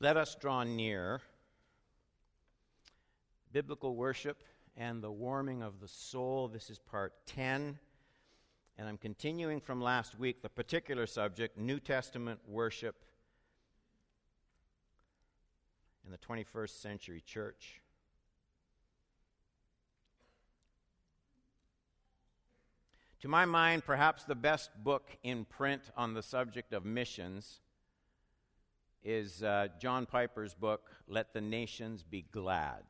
Let us draw near. Biblical worship and the warming of the soul. This is part 10. And I'm continuing from last week the particular subject New Testament worship in the 21st century church. To my mind, perhaps the best book in print on the subject of missions is uh, John Piper's book, Let the Nations Be Glad.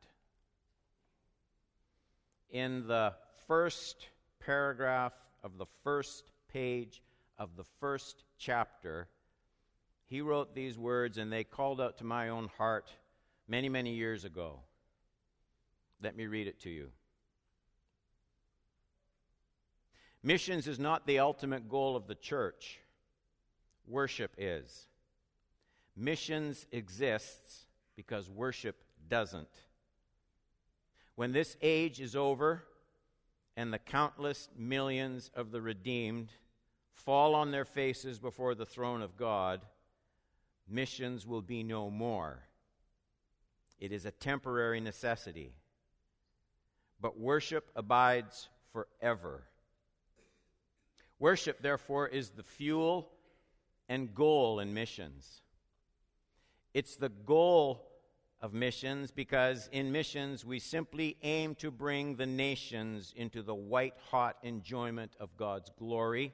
In the first paragraph of the first page of the first chapter, he wrote these words, and they called out to my own heart many, many years ago. Let me read it to you. Missions is not the ultimate goal of the church, worship is. Missions exists because worship doesn't. When this age is over and the countless millions of the redeemed fall on their faces before the throne of God, missions will be no more. It is a temporary necessity. But worship abides forever. Worship, therefore, is the fuel and goal in missions. It's the goal of missions because in missions we simply aim to bring the nations into the white hot enjoyment of God's glory.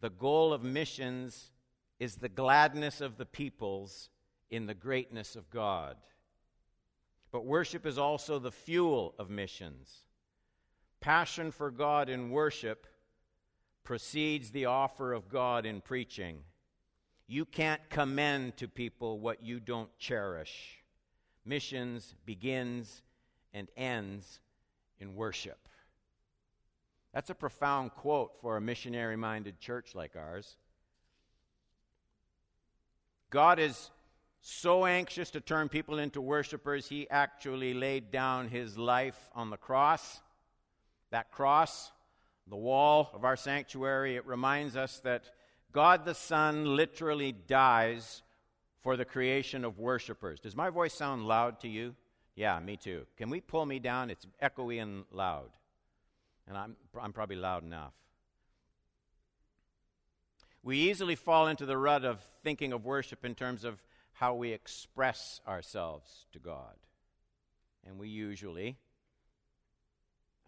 The goal of missions is the gladness of the peoples in the greatness of God. But worship is also the fuel of missions. Passion for God in worship precedes the offer of God in preaching. You can't commend to people what you don't cherish. Missions begins and ends in worship. That's a profound quote for a missionary minded church like ours. God is so anxious to turn people into worshipers, he actually laid down his life on the cross. That cross, the wall of our sanctuary, it reminds us that God the Son literally dies for the creation of worshipers. Does my voice sound loud to you? Yeah, me too. Can we pull me down? It's echoey and loud. And I'm, I'm probably loud enough. We easily fall into the rut of thinking of worship in terms of how we express ourselves to God. And we usually,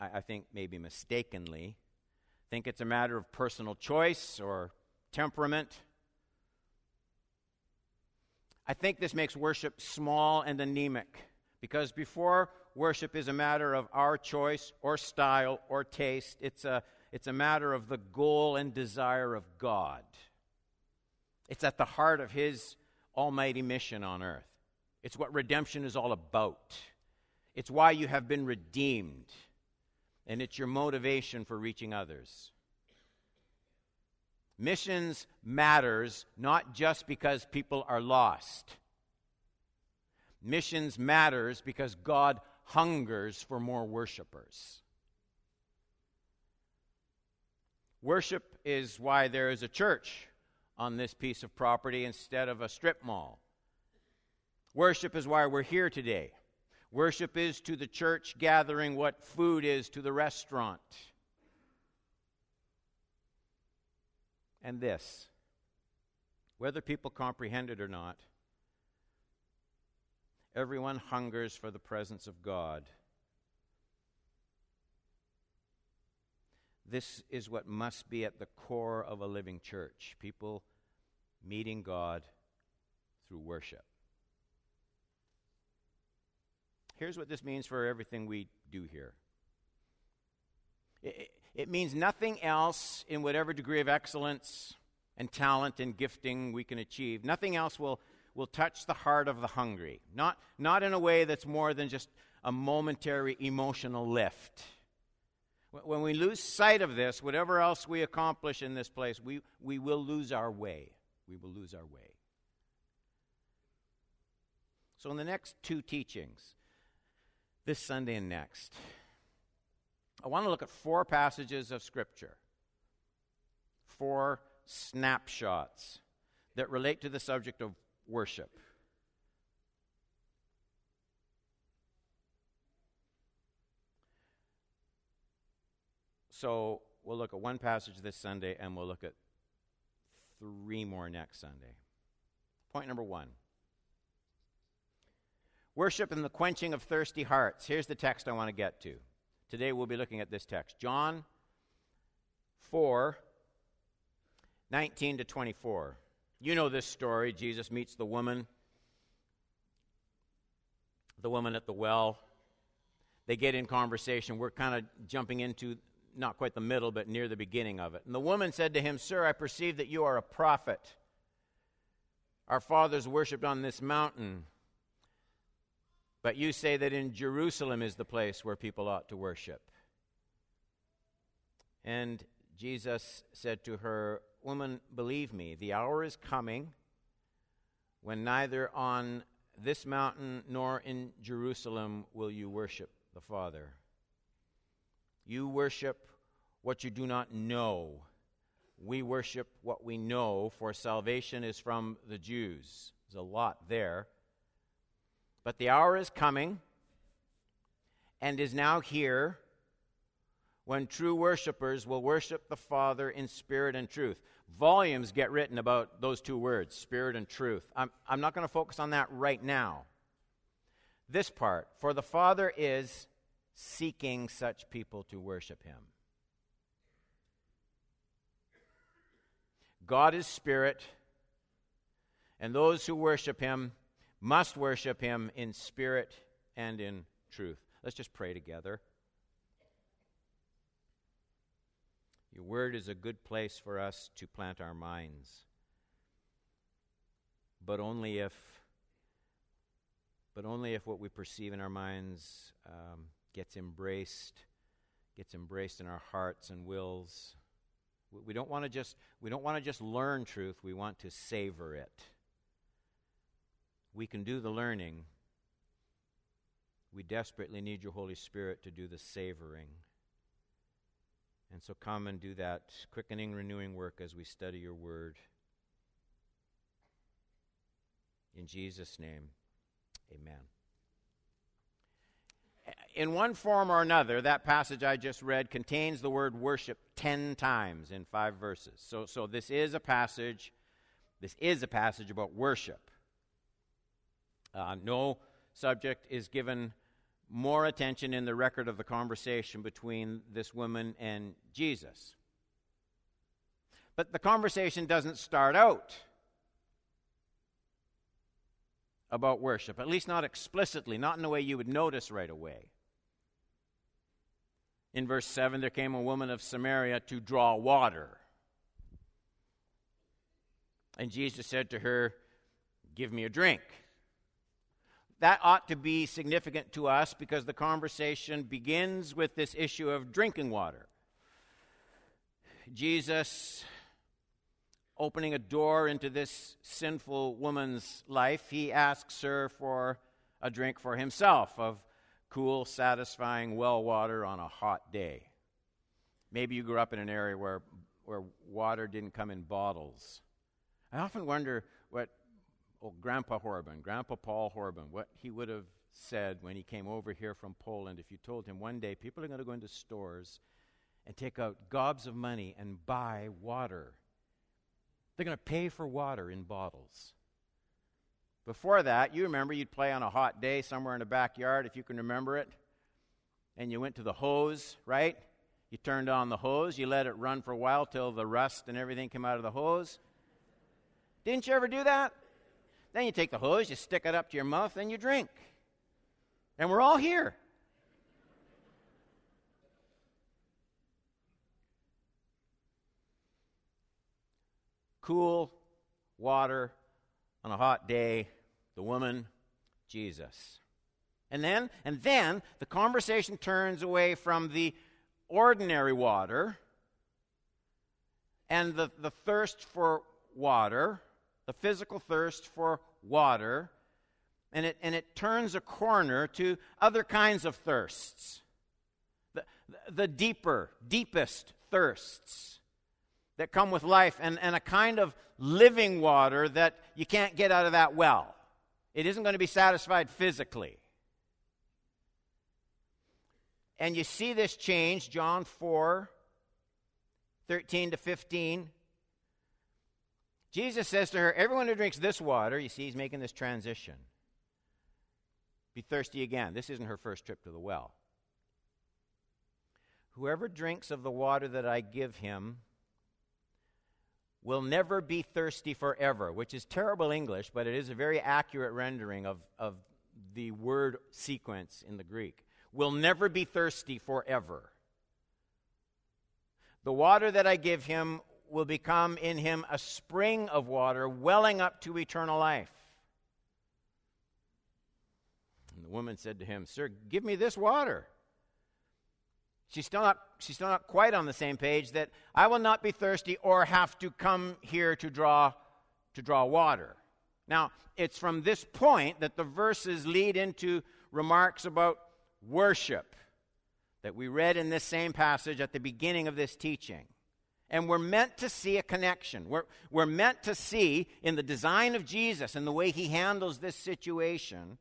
I, I think maybe mistakenly, think it's a matter of personal choice or temperament. I think this makes worship small and anemic because before worship is a matter of our choice or style or taste, it's a, it's a matter of the goal and desire of God. It's at the heart of His almighty mission on earth. It's what redemption is all about. It's why you have been redeemed, and it's your motivation for reaching others. Missions matters not just because people are lost. Missions matters because God hungers for more worshipers. Worship is why there is a church on this piece of property instead of a strip mall. Worship is why we're here today. Worship is to the church gathering what food is to the restaurant. And this whether people comprehend it or not, everyone hungers for the presence of God. This is what must be at the core of a living church people meeting God through worship. Here's what this means for everything we do here. Means nothing else in whatever degree of excellence and talent and gifting we can achieve. Nothing else will, will touch the heart of the hungry. Not, not in a way that's more than just a momentary emotional lift. When we lose sight of this, whatever else we accomplish in this place, we, we will lose our way. We will lose our way. So, in the next two teachings, this Sunday and next, I want to look at four passages of Scripture, four snapshots that relate to the subject of worship. So we'll look at one passage this Sunday and we'll look at three more next Sunday. Point number one worship and the quenching of thirsty hearts. Here's the text I want to get to. Today we'll be looking at this text John 4 19 to 24. You know this story. Jesus meets the woman, the woman at the well. They get in conversation. We're kind of jumping into not quite the middle, but near the beginning of it. And the woman said to him, Sir, I perceive that you are a prophet. Our fathers worshipped on this mountain, but you say that in Jerusalem is the place where people ought to worship. And Jesus said to her, Woman, believe me, the hour is coming when neither on this mountain nor in Jerusalem will you worship the Father. You worship what you do not know. We worship what we know, for salvation is from the Jews. There's a lot there. But the hour is coming and is now here when true worshipers will worship the Father in spirit and truth. Volumes get written about those two words, spirit and truth. I'm, I'm not going to focus on that right now. This part, for the Father is seeking such people to worship him. God is spirit, and those who worship him must worship him in spirit and in truth. Let's just pray together. Your word is a good place for us to plant our minds, but only if but only if what we perceive in our minds um, gets embraced, gets embraced in our hearts and wills. We don't want to just we don't want to just learn truth, we want to savor it. We can do the learning. We desperately need your Holy Spirit to do the savoring. And so come and do that quickening, renewing work as we study your word. In Jesus' name, amen in one form or another, that passage I just read contains the word worship 10 times in five verses. So, so this is a passage, this is a passage about worship. Uh, no subject is given more attention in the record of the conversation between this woman and Jesus. But the conversation doesn't start out about worship, at least not explicitly, not in a way you would notice right away. In verse 7, there came a woman of Samaria to draw water. And Jesus said to her, Give me a drink. That ought to be significant to us because the conversation begins with this issue of drinking water. Jesus opening a door into this sinful woman's life, he asks her for a drink for himself of cool, satisfying well water on a hot day. Maybe you grew up in an area where, where water didn't come in bottles. I often wonder what oh, Grandpa Horban, Grandpa Paul Horban, what he would have said when he came over here from Poland if you told him one day people are going to go into stores and take out gobs of money and buy water. They're going to pay for water in bottles. Before that, you remember you'd play on a hot day somewhere in the backyard, if you can remember it. And you went to the hose, right? You turned on the hose, you let it run for a while till the rust and everything came out of the hose. Didn't you ever do that? Then you take the hose, you stick it up to your mouth, and you drink. And we're all here. Cool water on a hot day the woman, Jesus. And then, and then the conversation turns away from the ordinary water and the, the thirst for water, the physical thirst for water, and it, and it turns a corner to other kinds of thirsts. The, the deeper, deepest thirsts that come with life and, and a kind of living water that you can't get out of that well. It isn't going to be satisfied physically. And you see this change, John 4 13 to 15. Jesus says to her, Everyone who drinks this water, you see, he's making this transition, be thirsty again. This isn't her first trip to the well. Whoever drinks of the water that I give him will never be thirsty forever, which is terrible English, but it is a very accurate rendering of, of the word sequence in the Greek. Will never be thirsty forever. The water that I give him will become in him a spring of water welling up to eternal life. And the woman said to him, Sir, give me this water. She's still, not, she's still not quite on the same page that I will not be thirsty or have to come here to draw, to draw water. Now, it's from this point that the verses lead into remarks about worship that we read in this same passage at the beginning of this teaching. And we're meant to see a connection. We're, we're meant to see in the design of Jesus and the way he handles this situation,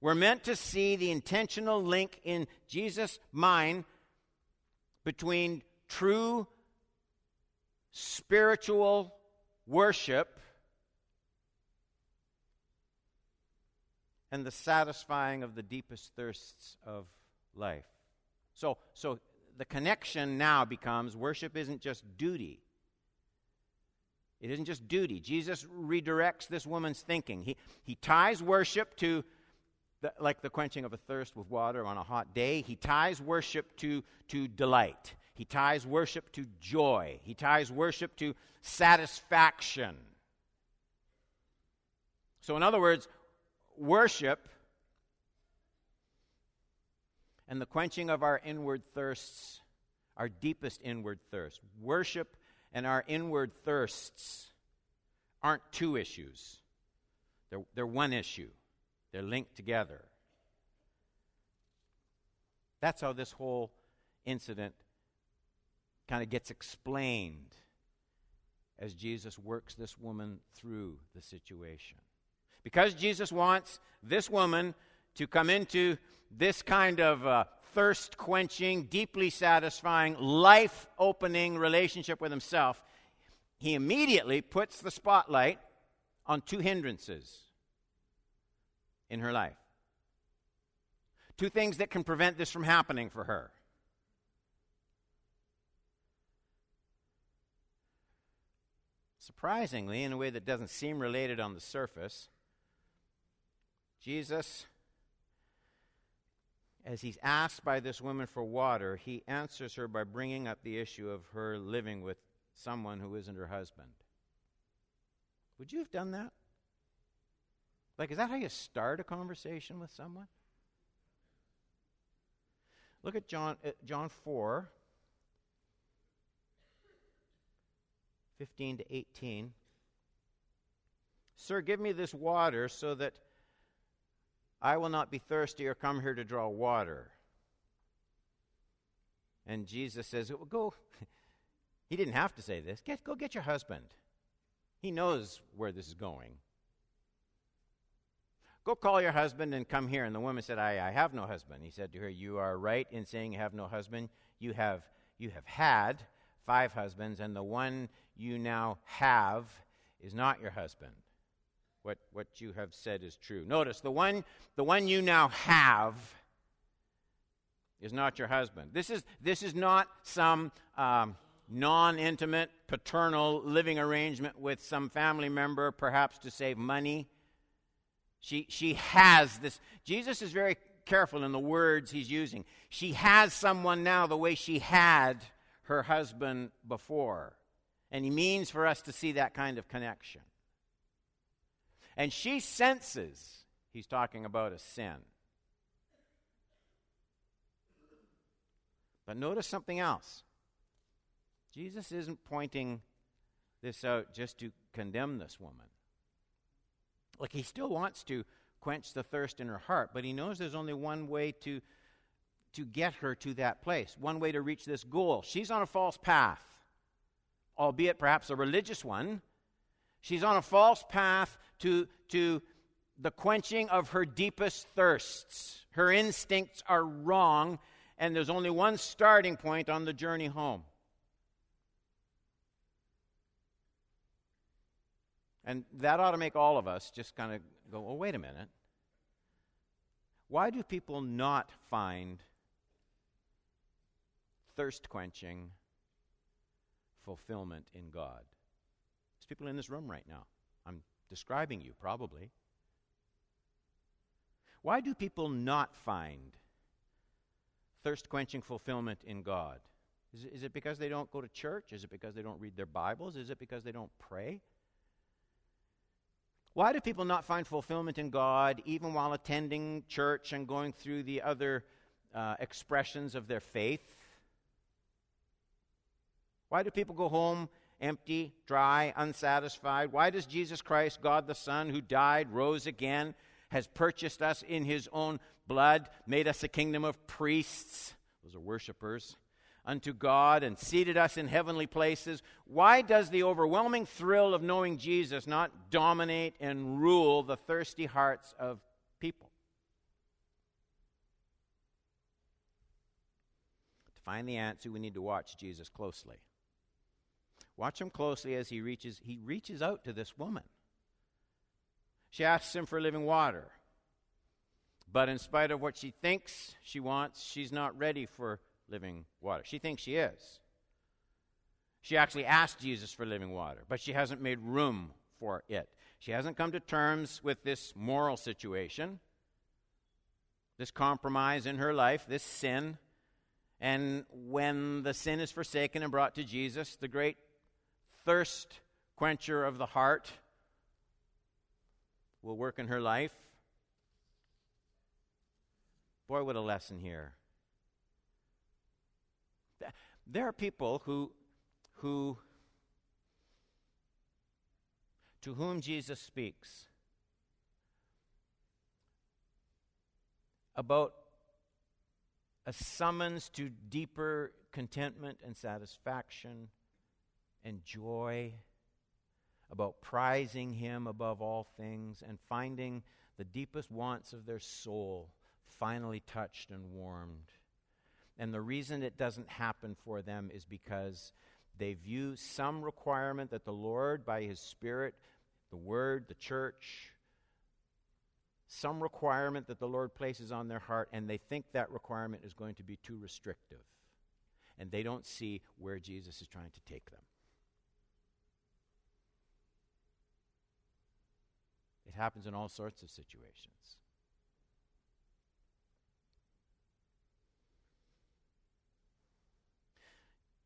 we're meant to see the intentional link in Jesus' mind between true spiritual worship and the satisfying of the deepest thirsts of life. So, so the connection now becomes worship isn't just duty. It isn't just duty. Jesus redirects this woman's thinking. He, he ties worship to, the, like the quenching of a thirst with water on a hot day, he ties worship to, to delight. He ties worship to joy. He ties worship to satisfaction. So, in other words, worship and the quenching of our inward thirsts, our deepest inward thirst. Worship and our inward thirsts aren't two issues, they're, they're one issue, they're linked together. That's how this whole incident kind of gets explained as Jesus works this woman through the situation. Because Jesus wants this woman to come into this kind of uh, thirst quenching, deeply satisfying, life opening relationship with himself, he immediately puts the spotlight on two hindrances in her life. Two things that can prevent this from happening for her. Surprisingly, in a way that doesn't seem related on the surface, Jesus as he's asked by this woman for water, he answers her by bringing up the issue of her living with someone who isn't her husband. Would you have done that? Like, is that how you start a conversation with someone? Look at John, uh, John 4, 15 to 18. Sir, give me this water so that I will not be thirsty or come here to draw water. And Jesus says, well, Go. he didn't have to say this. Get, go get your husband. He knows where this is going. Go call your husband and come here. And the woman said, I, I have no husband. He said to her, You are right in saying you have no husband. You have, you have had five husbands, and the one you now have is not your husband what, what you have said is true. Notice the one, the one you now have is not your husband. This is, this is not some um, non intimate paternal living arrangement with some family member, perhaps to save money. She, she has this. Jesus is very careful in the words he's using. She has someone now the way she had her husband before. And he means for us to see that kind of connection. And she senses he's talking about a sin. But notice something else. Jesus isn't pointing this out just to condemn this woman. Like, he still wants to quench the thirst in her heart, but he knows there's only one way to, to get her to that place, one way to reach this goal. She's on a false path albeit perhaps a religious one. She's on a false path to, to the quenching of her deepest thirsts. Her instincts are wrong, and there's only one starting point on the journey home. And that ought to make all of us just kind of go, well, wait a minute. Why do people not find thirst quenching fulfillment in God? People in this room right now. I'm describing you, probably. Why do people not find thirst quenching fulfillment in God? Is it, is it because they don't go to church? Is it because they don't read their Bibles? Is it because they don't pray? Why do people not find fulfillment in God even while attending church and going through the other uh, expressions of their faith? Why do people go home empty, dry, unsatisfied? Why does Jesus Christ, God the Son, who died, rose again, has purchased us in his own blood, made us a kingdom of priests? Those are worshipers unto God and seated us in heavenly places, why does the overwhelming thrill of knowing Jesus not dominate and rule the thirsty hearts of people? To find the answer, we need to watch Jesus closely. Watch him closely as he reaches he reaches out to this woman. She asks him for living water. But in spite of what she thinks she wants, she's not ready for living water. She thinks she is. She actually asked Jesus for living water, but she hasn't made room for it. She hasn't come to terms with this moral situation, this compromise in her life, this sin. And when the sin is forsaken and brought to Jesus, the great thirst quencher of the heart will work in her life. Boy, what a lesson here. There are people who, who, to whom Jesus speaks about a summons to deeper contentment and satisfaction and joy, about prizing Him above all things and finding the deepest wants of their soul finally touched and warmed. And the reason it doesn't happen for them is because they view some requirement that the Lord, by His Spirit, the Word, the church, some requirement that the Lord places on their heart, and they think that requirement is going to be too restrictive. And they don't see where Jesus is trying to take them. It happens in all sorts of situations.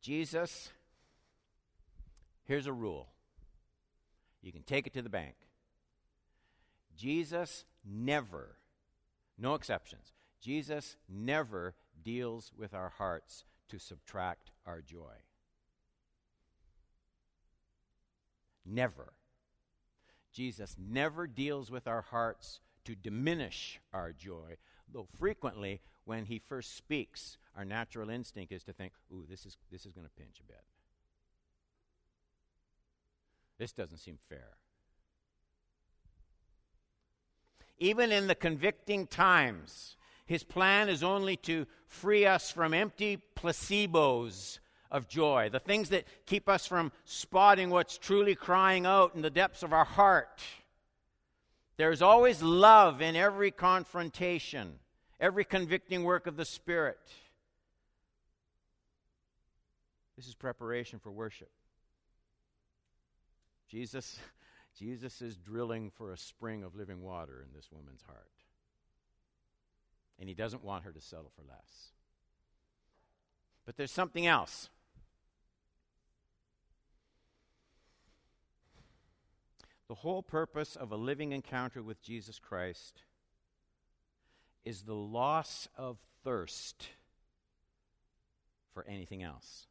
Jesus, here's a rule. You can take it to the bank. Jesus never, no exceptions, Jesus never deals with our hearts to subtract our joy. Never. Jesus never deals with our hearts to diminish our joy, though frequently when he first speaks, our natural instinct is to think, ooh, this is, this is going to pinch a bit. This doesn't seem fair. Even in the convicting times, his plan is only to free us from empty placebos of joy, the things that keep us from spotting what's truly crying out in the depths of our heart. There's always love in every confrontation every convicting work of the Spirit. This is preparation for worship. Jesus, Jesus is drilling for a spring of living water in this woman's heart. And he doesn't want her to settle for less. But there's something else. The whole purpose of a living encounter with Jesus Christ is the loss of thirst for anything else.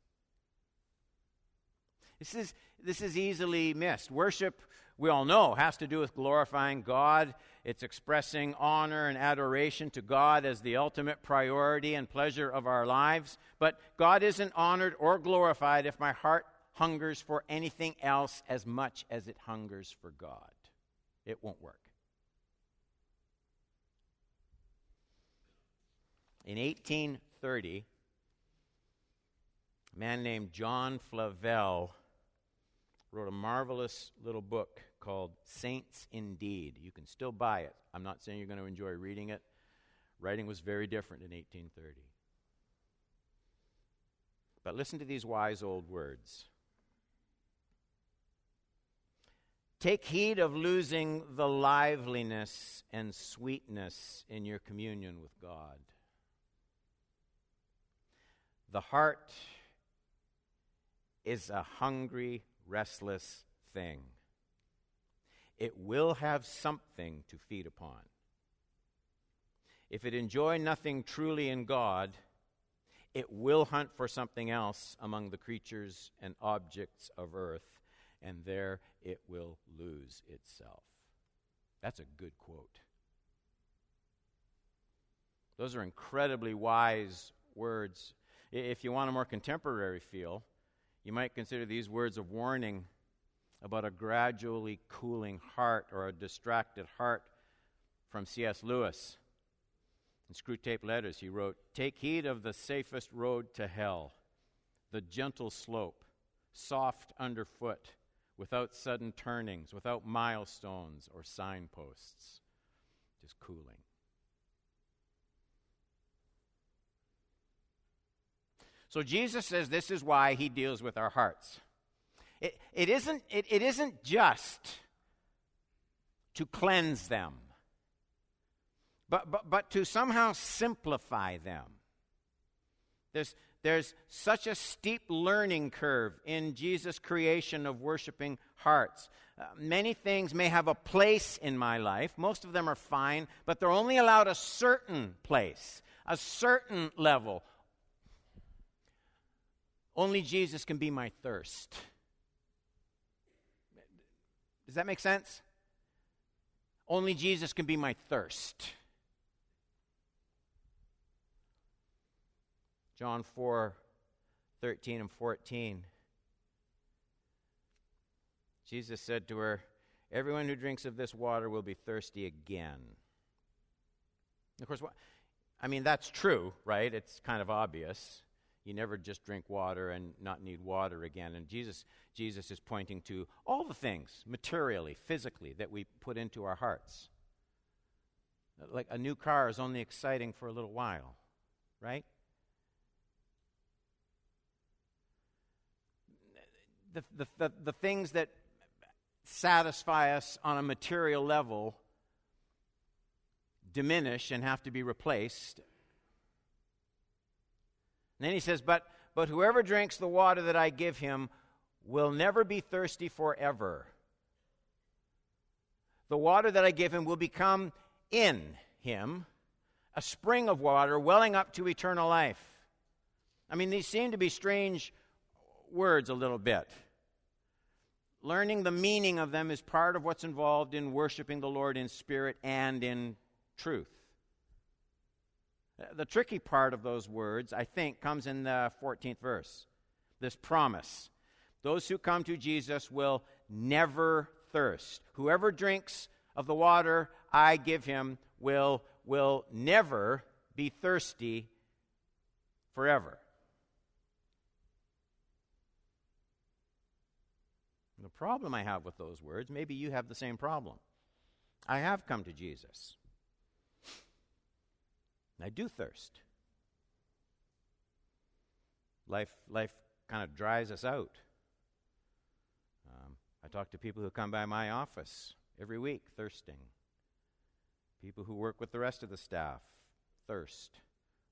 This is, this is easily missed. Worship, we all know, has to do with glorifying God. It's expressing honor and adoration to God as the ultimate priority and pleasure of our lives. But God isn't honored or glorified if my heart hungers for anything else as much as it hungers for God. It won't work. In 1830, a man named John Flavel wrote a marvelous little book called Saints Indeed. You can still buy it. I'm not saying you're going to enjoy reading it. Writing was very different in 1830. But listen to these wise old words. Take heed of losing the liveliness and sweetness in your communion with God. The heart is a hungry, restless thing. It will have something to feed upon. If it enjoy nothing truly in God, it will hunt for something else among the creatures and objects of earth, and there it will lose itself. That's a good quote. Those are incredibly wise words. If you want a more contemporary feel, you might consider these words of warning about a gradually cooling heart or a distracted heart from C.S. Lewis. In Screwtape Letters, he wrote Take heed of the safest road to hell, the gentle slope, soft underfoot, without sudden turnings, without milestones or signposts, just cooling. So Jesus says this is why he deals with our hearts. It, it, isn't, it, it isn't just to cleanse them, but, but, but to somehow simplify them. There's, there's such a steep learning curve in Jesus' creation of worshiping hearts. Uh, many things may have a place in my life. Most of them are fine, but they're only allowed a certain place, a certain level. Only Jesus can be my thirst. Does that make sense? Only Jesus can be my thirst. John 4 13 and 14. Jesus said to her, Everyone who drinks of this water will be thirsty again. Of course, I mean, that's true, right? It's kind of obvious. You never just drink water and not need water again. And Jesus, Jesus is pointing to all the things, materially, physically, that we put into our hearts. Like a new car is only exciting for a little while, right? The, the, the, the things that satisfy us on a material level diminish and have to be replaced and then he says, but, but whoever drinks the water that I give him will never be thirsty forever. The water that I give him will become in him a spring of water welling up to eternal life. I mean, these seem to be strange words a little bit. Learning the meaning of them is part of what's involved in worshiping the Lord in spirit and in truth. The tricky part of those words, I think, comes in the 14th verse. This promise. Those who come to Jesus will never thirst. Whoever drinks of the water I give him will, will never be thirsty forever. The problem I have with those words, maybe you have the same problem. I have come to Jesus. I do thirst. Life, life kind of dries us out. Um, I talk to people who come by my office every week thirsting. People who work with the rest of the staff thirst.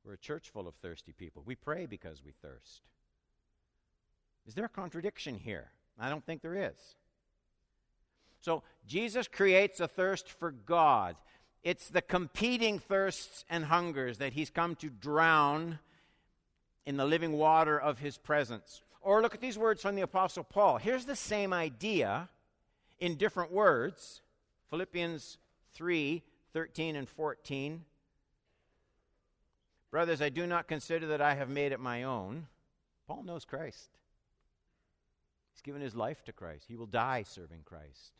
We're a church full of thirsty people. We pray because we thirst. Is there a contradiction here? I don't think there is. So, Jesus creates a thirst for God. It's the competing thirsts and hungers that he's come to drown in the living water of his presence. Or look at these words from the Apostle Paul. Here's the same idea in different words Philippians 3 13 and 14. Brothers, I do not consider that I have made it my own. Paul knows Christ. He's given his life to Christ. He will die serving Christ.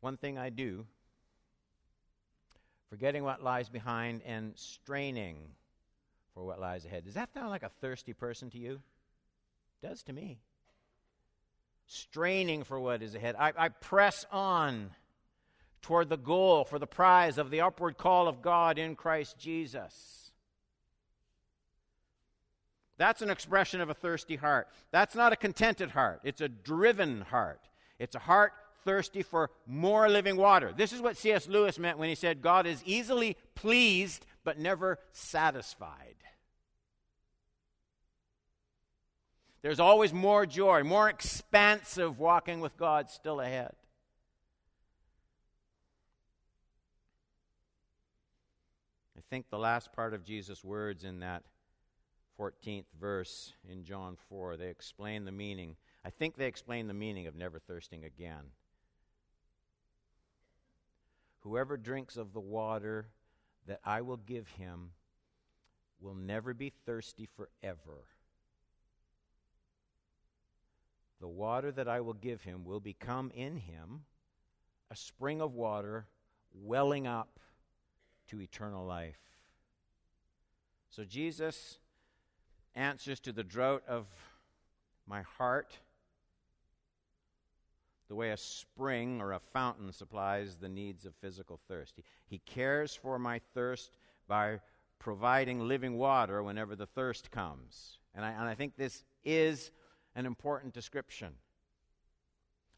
One thing I do, forgetting what lies behind and straining for what lies ahead. Does that sound like a thirsty person to you? It does to me. Straining for what is ahead. I, I press on toward the goal for the prize of the upward call of God in Christ Jesus. That's an expression of a thirsty heart. That's not a contented heart. It's a driven heart. It's a heart thirsty for more living water. This is what C.S. Lewis meant when he said, God is easily pleased but never satisfied. There's always more joy, more expansive walking with God still ahead. I think the last part of Jesus' words in that 14th verse in John 4, they explain the meaning. I think they explain the meaning of never thirsting again. Whoever drinks of the water that I will give him will never be thirsty forever. The water that I will give him will become in him a spring of water welling up to eternal life. So Jesus answers to the drought of my heart the way a spring or a fountain supplies the needs of physical thirst. He, he cares for my thirst by providing living water whenever the thirst comes. And I, and I think this is an important description.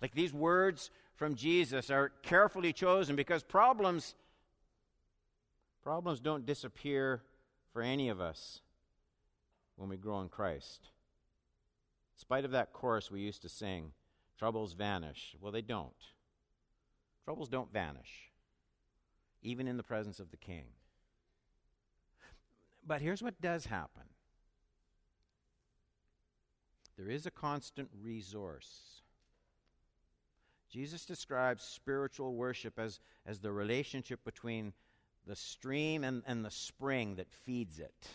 Like these words from Jesus are carefully chosen because problems problems don't disappear for any of us when we grow in Christ. In spite of that chorus we used to sing, Troubles vanish. Well, they don't. Troubles don't vanish, even in the presence of the king. But here's what does happen there is a constant resource. Jesus describes spiritual worship as, as the relationship between the stream and, and the spring that feeds it.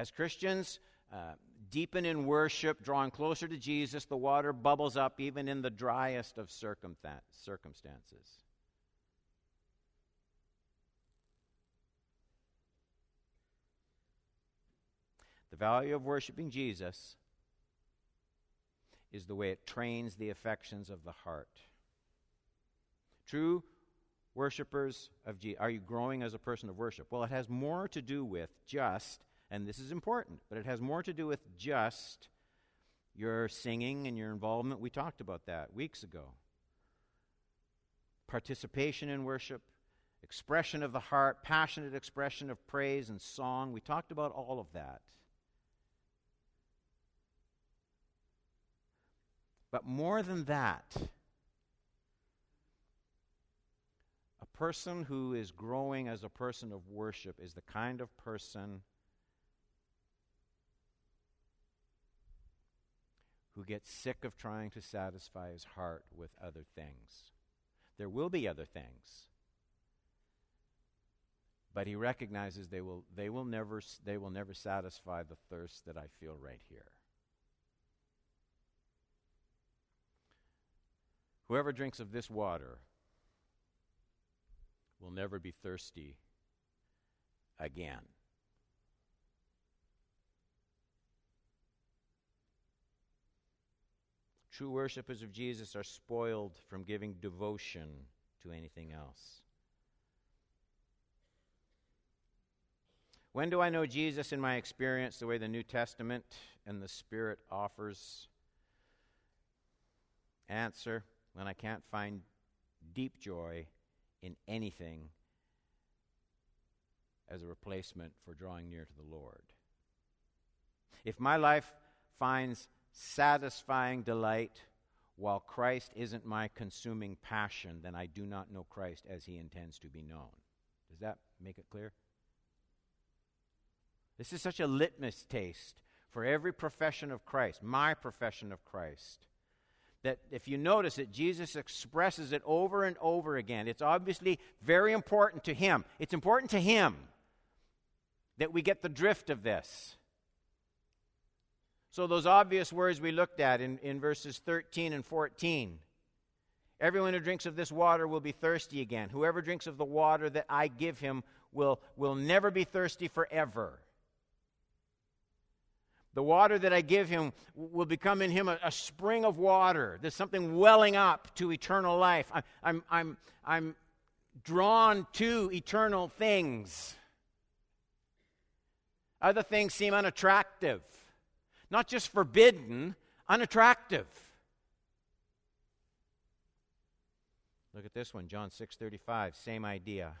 As Christians, uh, deepen in worship, drawing closer to Jesus, the water bubbles up even in the driest of circumstances. The value of worshiping Jesus is the way it trains the affections of the heart. True worshippers of Jesus, are you growing as a person of worship? Well, it has more to do with just and this is important, but it has more to do with just your singing and your involvement. We talked about that weeks ago. Participation in worship, expression of the heart, passionate expression of praise and song. We talked about all of that. But more than that, a person who is growing as a person of worship is the kind of person who gets sick of trying to satisfy his heart with other things. There will be other things. But he recognizes they will, they will, never, they will never satisfy the thirst that I feel right here. Whoever drinks of this water will never be thirsty again. True worshippers of Jesus are spoiled from giving devotion to anything else. When do I know Jesus in my experience the way the New Testament and the Spirit offers? Answer when I can't find deep joy in anything as a replacement for drawing near to the Lord. If my life finds satisfying delight, while Christ isn't my consuming passion, then I do not know Christ as he intends to be known. Does that make it clear? This is such a litmus taste for every profession of Christ, my profession of Christ, that if you notice it, Jesus expresses it over and over again. It's obviously very important to him. It's important to him that we get the drift of this. So, those obvious words we looked at in, in verses 13 and 14 Everyone who drinks of this water will be thirsty again. Whoever drinks of the water that I give him will, will never be thirsty forever. The water that I give him will become in him a, a spring of water. There's something welling up to eternal life. I, I'm, I'm, I'm drawn to eternal things. Other things seem unattractive, not just forbidden, unattractive. Look at this one, John 6:35, same idea.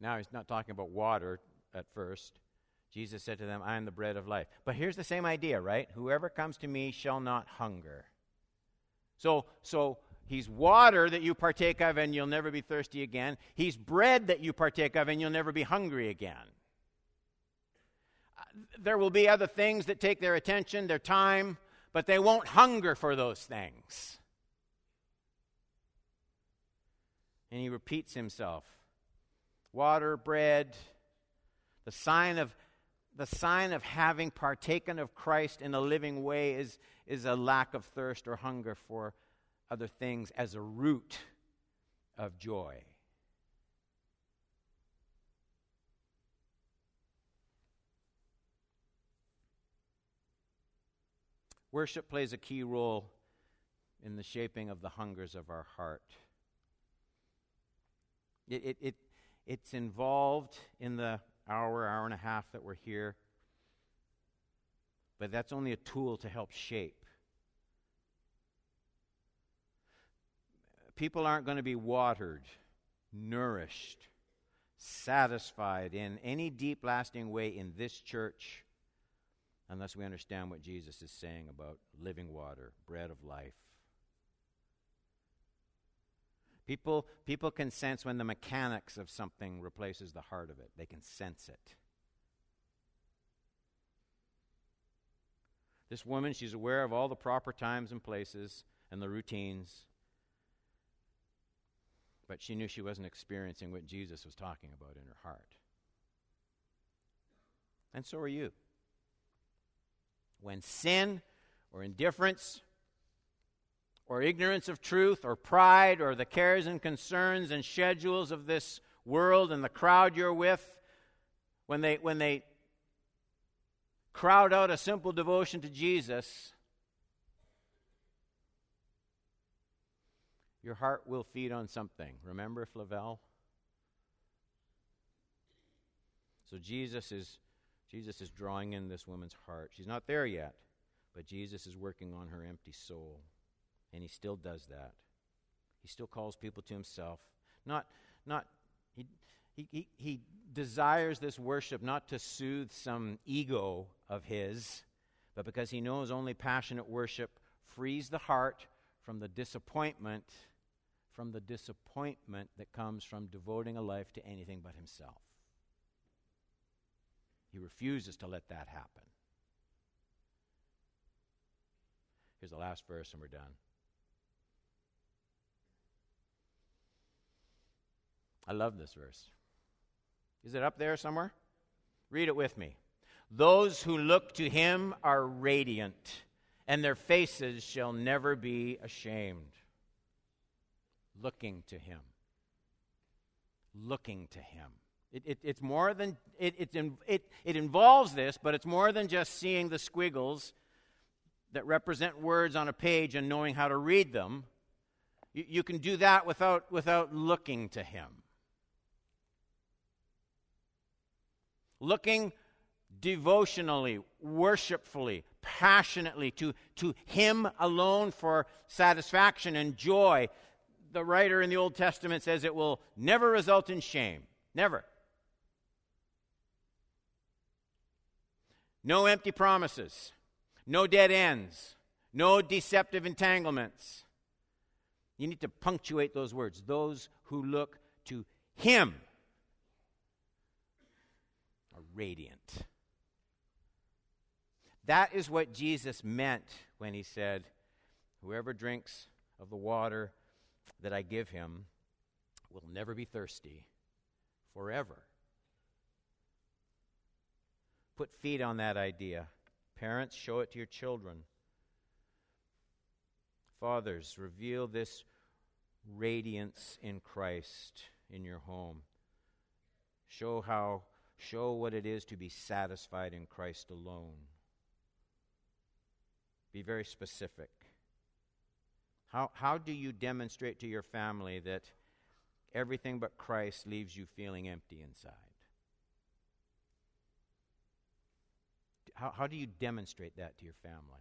Now he's not talking about water at first. Jesus said to them, I am the bread of life. But here's the same idea, right? Whoever comes to me shall not hunger. So so he's water that you partake of and you'll never be thirsty again. He's bread that you partake of and you'll never be hungry again. There will be other things that take their attention, their time, but they won't hunger for those things. And he repeats himself water, bread, the sign of the sign of having partaken of Christ in a living way is, is a lack of thirst or hunger for other things as a root of joy. Worship plays a key role in the shaping of the hungers of our heart. It, it, it, it's involved in the hour, hour and a half that we're here, but that's only a tool to help shape. People aren't going to be watered, nourished, satisfied in any deep, lasting way in this church unless we understand what Jesus is saying about living water, bread of life. People, people can sense when the mechanics of something replaces the heart of it. They can sense it. This woman, she's aware of all the proper times and places and the routines, but she knew she wasn't experiencing what Jesus was talking about in her heart. And so are you when sin or indifference or ignorance of truth or pride or the cares and concerns and schedules of this world and the crowd you're with when they when they crowd out a simple devotion to Jesus your heart will feed on something. Remember Flavel? So Jesus is Jesus is drawing in this woman's heart. She's not there yet, but Jesus is working on her empty soul. And he still does that. He still calls people to himself. Not, not, he, he, he, desires this worship not to soothe some ego of his, but because he knows only passionate worship frees the heart from the disappointment, from the disappointment that comes from devoting a life to anything but himself. He refuses to let that happen. Here's the last verse, and we're done. I love this verse. Is it up there somewhere? Read it with me. Those who look to him are radiant, and their faces shall never be ashamed. Looking to him. Looking to him. It, it, it's more than, it, it, it, it involves this, but it's more than just seeing the squiggles that represent words on a page and knowing how to read them. You, you can do that without, without looking to Him. Looking devotionally, worshipfully, passionately to, to Him alone for satisfaction and joy. The writer in the Old Testament says it will never result in shame. Never. No empty promises, no dead ends, no deceptive entanglements. You need to punctuate those words. Those who look to Him are radiant. That is what Jesus meant when He said, Whoever drinks of the water that I give him will never be thirsty forever. Put feet on that idea. Parents, show it to your children. Fathers, reveal this radiance in Christ in your home. Show how show what it is to be satisfied in Christ alone. Be very specific. How, how do you demonstrate to your family that everything but Christ leaves you feeling empty inside? How, how do you demonstrate that to your family?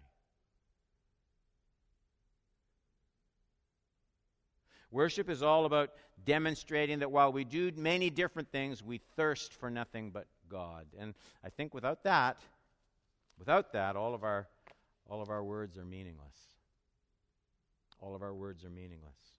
Worship is all about demonstrating that while we do many different things, we thirst for nothing but God. And I think without that, without that, all of our all of our words are meaningless. All of our words are meaningless.